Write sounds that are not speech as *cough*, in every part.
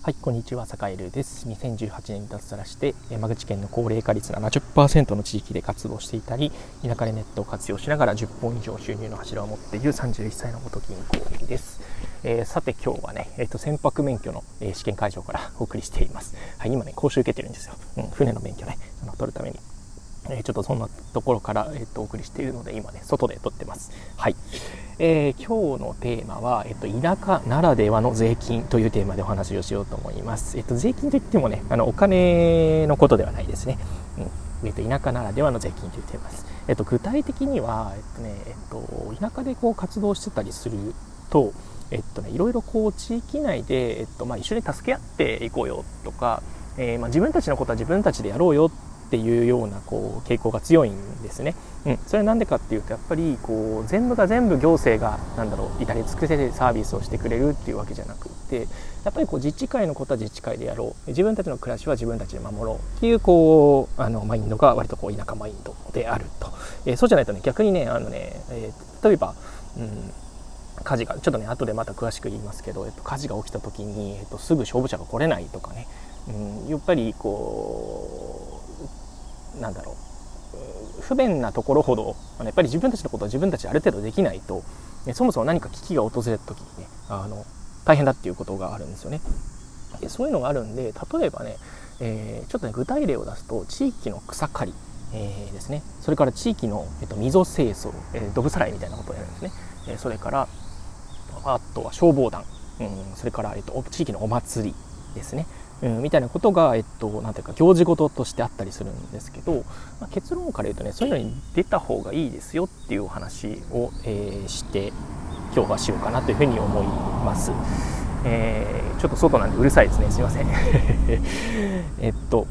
はい、こんにちは、坂井ルです。2018年に脱サラして、山口県の高齢化率70%の地域で活動していたり、田舎でネットを活用しながら10本以上収入の柱を持っている31歳の元銀行員です。えー、さて今日はね、えーと、船舶免許の、えー、試験会場からお送りしています。はい、今ね、講習受けてるんですよ。うん、船の免許ね、あの取るために。えちょっとそんなところから、えーと、お送りしているので、今ね、外で撮ってます。はい。えー、今日のテーマは、えっと、田舎ならではの税金というテーマでお話をしようと思います。えっと、税金といってもね、あの、お金のことではないですね。うん。えっと、田舎ならではの税金というテーマです。えっと、具体的には、えっとね、えっと、田舎でこう活動してたりすると、えっとね、いろいろこう、地域内で、えっと、まあ、一緒に助け合っていこうよとか、えー、まあ、自分たちのことは自分たちでやろうよってっていうようなこう傾向が強いんですね。うん、それは何でかっていうとやっぱりこう全部が全部行政がなんだろう至れ尽くせてサービスをしてくれるっていうわけじゃなくってやっぱりこう自治会のことは自治会でやろう自分たちの暮らしは自分たちで守ろうっていうこうあのマインドが割とこう田舎マインドであると、えー、そうじゃないとね逆にねあのね、えー、例えば、うん火事がちょっとね後でまた詳しく言いますけど、えっと、火事が起きた時に、えっと、すぐ消防車が来れないとかね、うん、やっぱりこうなんだろう。不便なところほどやっぱり自分たちのことは自分たちある程度できないとそもそも何か危機が訪れた時にねあの大変だっていうことがあるんですよね。でそういうのがあるんで例えばね、えー、ちょっとね具体例を出すと地域の草刈り、えー、ですね。それから地域の、えっと、溝清掃、えー、ドブさらいみたいなことをやるんですね、えそれからあとは消防団、うん、それから、えっと、地域のお祭りですね。うん、みたいなことが、えっと、なんていうか行事事としてあったりするんですけど、まあ、結論から言うとねそういうのに出た方がいいですよっていうお話を、えー、して今日はしようかなというふうに思います。えー、ちょっと外なんでうるさいですねすいません *laughs* えっと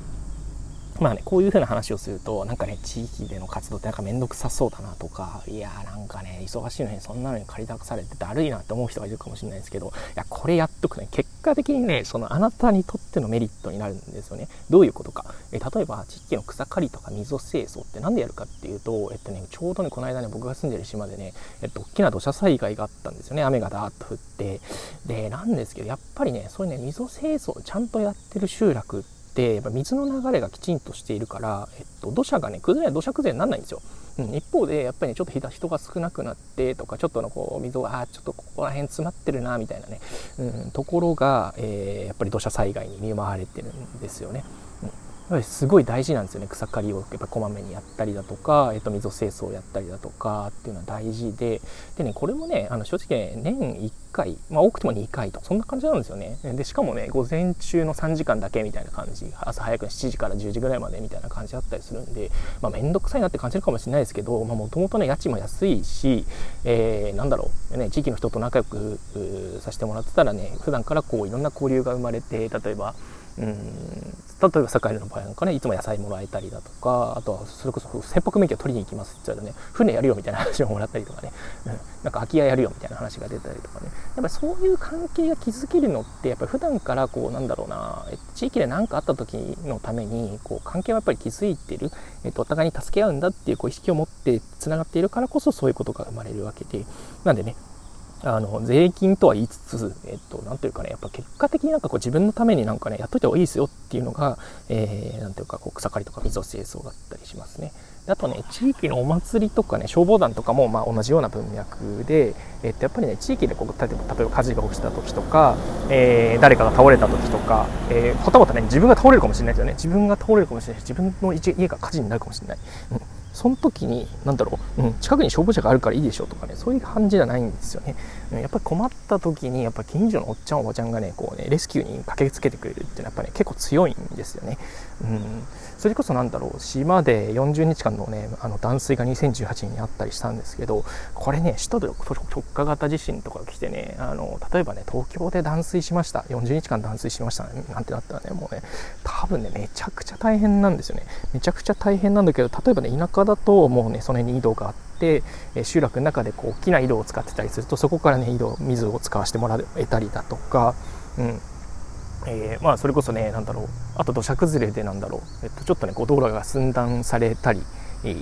まあね、こういう風な話をすると、なんかね、地域での活動ってなんかめんどくさそうだなとか、いやーなんかね、忙しいのにそんなのに借り出されてだるいなって思う人がいるかもしれないですけど、いや、これやっとくね、結果的にね、そのあなたにとってのメリットになるんですよね。どういうことか。え例えば、地域の草刈りとか溝清掃って何でやるかっていうと、えっとね、ちょうどね、この間ね、僕が住んでる島でね、えっと、大きな土砂災害があったんですよね。雨がダーッと降って。で、なんですけど、やっぱりね、そういうね、溝清掃ちゃんとやってる集落ってってやっぱ水の流れがきちんとしているから、えっと、土砂がね崩れない土砂崩れにならないんですよ、うん、一方でやっぱりねちょっと人が少なくなってとかちょっとのこう溝があちょっとここら辺詰まってるなみたいなね、うん、ところが、えー、やっぱり土砂災害に見舞われてるんですよね。すごい大事なんですよね草刈りをやっぱこまめにやったりだとか、えっと、溝清掃をやったりだとかっていうのは大事ででねこれもねあの正直、ね、年1回、まあ、多くても2回とそんな感じなんですよね。でしかもね午前中の3時間だけみたいな感じ。朝早く7時から10時ぐらいまでみたいな感じだったりするんでまあ面倒くさいなって感じるかもしれないですけどもともとね家賃も安いし、えー、なんだろう、ね、地域の人と仲良くさせてもらってたらね普段からこういろんな交流が生まれて例えばうん。例えば坂井の場合なんかねいつも野菜もらえたりだとかあとはそれこそ船舶免許取りに行きますって言ったらね船やるよみたいな話をもらったりとかね、うん、なんか空き家やるよみたいな話が出たりとかね。やっぱりそういう関係が築けるのってやっぱり普段からこうなんだろうな地域で何かあった時のためにこう関係はやっぱり築いてる、えっと、お互いに助け合うんだっていうこう意識を持ってつながっているからこそそういうことが生まれるわけで。なんでねあの、税金とは言いつつ、えっと、なんというかね、やっぱ結果的になんかこう自分のためになんかね、やっといた方がいいですよっていうのが、えー、なんていうか、こう草刈りとか溝清掃だったりしますね。あとね、地域のお祭りとかね、消防団とかもまあ同じような文脈で、えっと、やっぱりね、地域でこう、例えば、例えば火事が起きた時とか、えー、誰かが倒れた時とか、えー、はたまたね、自分が倒れるかもしれないですよね。自分が倒れるかもしれないし、自分の家が火事になるかもしれない。うんその時に、なんだろう、うん、近くに消防車があるからいいでしょうとかね、そういう感じじゃないんですよね。やっぱり困った時に、やっぱ近所のおっちゃんおばちゃんがね、こうね、レスキューに駆けつけてくれるっていうのはやっぱり、ね、結構強いんですよね。うん。それこそなんだろう、島で40日間のね、あの断水が2018年にあったりしたんですけど、これね、首都で直下型地震とか来てね、あの、例えばね、東京で断水しました、40日間断水しました、ね、なんてなったらね、もうね、多分ね、めちゃくちゃ大変なんですよね。めちゃくちゃ大変なんだけど、例えばね、田舎だともうね、その辺に井戸があって、え集落の中でこう大きな井戸を使ってたりすると、そこからね、井戸、水を使わせてもらえたりだとか、うん、えー、まあ、それこそね、なんだろう、あと土砂崩れでなんだろう、えっと、ちょっとね、こう道路が寸断されたり、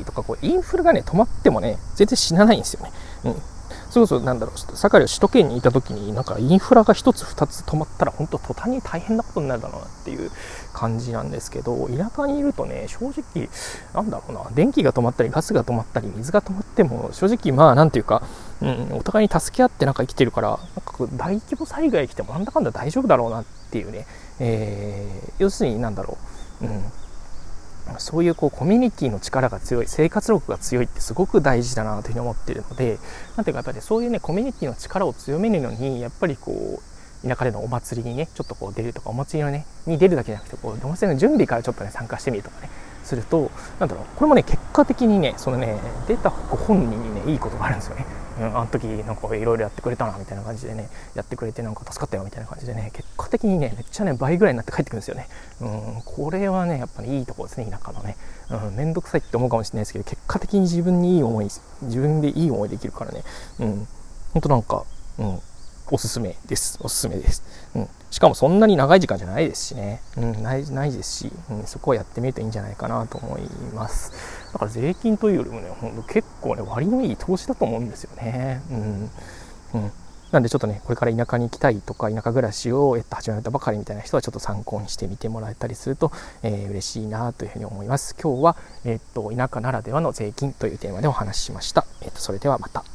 とか、こうインフルがね、止まってもね、全然死なないんですよね。うんそれこそなんだろう。盛り首都圏にいた時になんかインフラが1つ2つ止まったら本当途端に大変なことになるだろうなっていう感じなんですけど田舎にいるとね正直なんだろうな。電気が止まったりガスが止まったり水が止まっても正直まあなんていうか、うん、お互いに助け合ってなんか生きてるからなんか大規模災害来てもなんだかんだ大丈夫だろうなっていうね、えー、要するになんだろう、うん。そういうこうコミュニティの力が強い生活力が強いってすごく大事だなというふうに思っているのでなんていうかやっぱりそういうねコミュニティの力を強めるのにやっぱりこう田舎でのお祭りにねちょっとこう出るとかお祭りのねに出るだけじゃなくてこうお祭りの準備からちょっとね参加してみるとかねするとなんだろうこれもね結果的にねそのね出た本人にねいいことがあるんですよね。うん、あの時なんかいろいろやってくれたなみたいな感じでねやってくれてなんか助かったよみたいな感じでね結果的にねめっちゃね倍ぐらいになって帰ってくるんですよね。うん、これはねやっぱりいいとこですね田舎のね。うん、めんどくさいって思うかもしれないですけど結果的に自分にいい思い自分でいい思いできるからね。うん、ほんとなんか、うん、おすすめです。おすすめです。うん。しかもそんなに長い時間じゃないですしね。うん、ないないですし、うん、そこはやってみるといいんじゃないかなと思います。だから税金というよりもね、ほんと結構ね、割のいい投資だと思うんですよね。うん。うん。なんでちょっとね、これから田舎に行きたいとか、田舎暮らしを、えっと、始めたばかりみたいな人はちょっと参考にしてみてもらえたりすると、えー、嬉しいなというふうに思います。今日は、えっと、田舎ならではの税金というテーマでお話ししました。えっと、それではまた。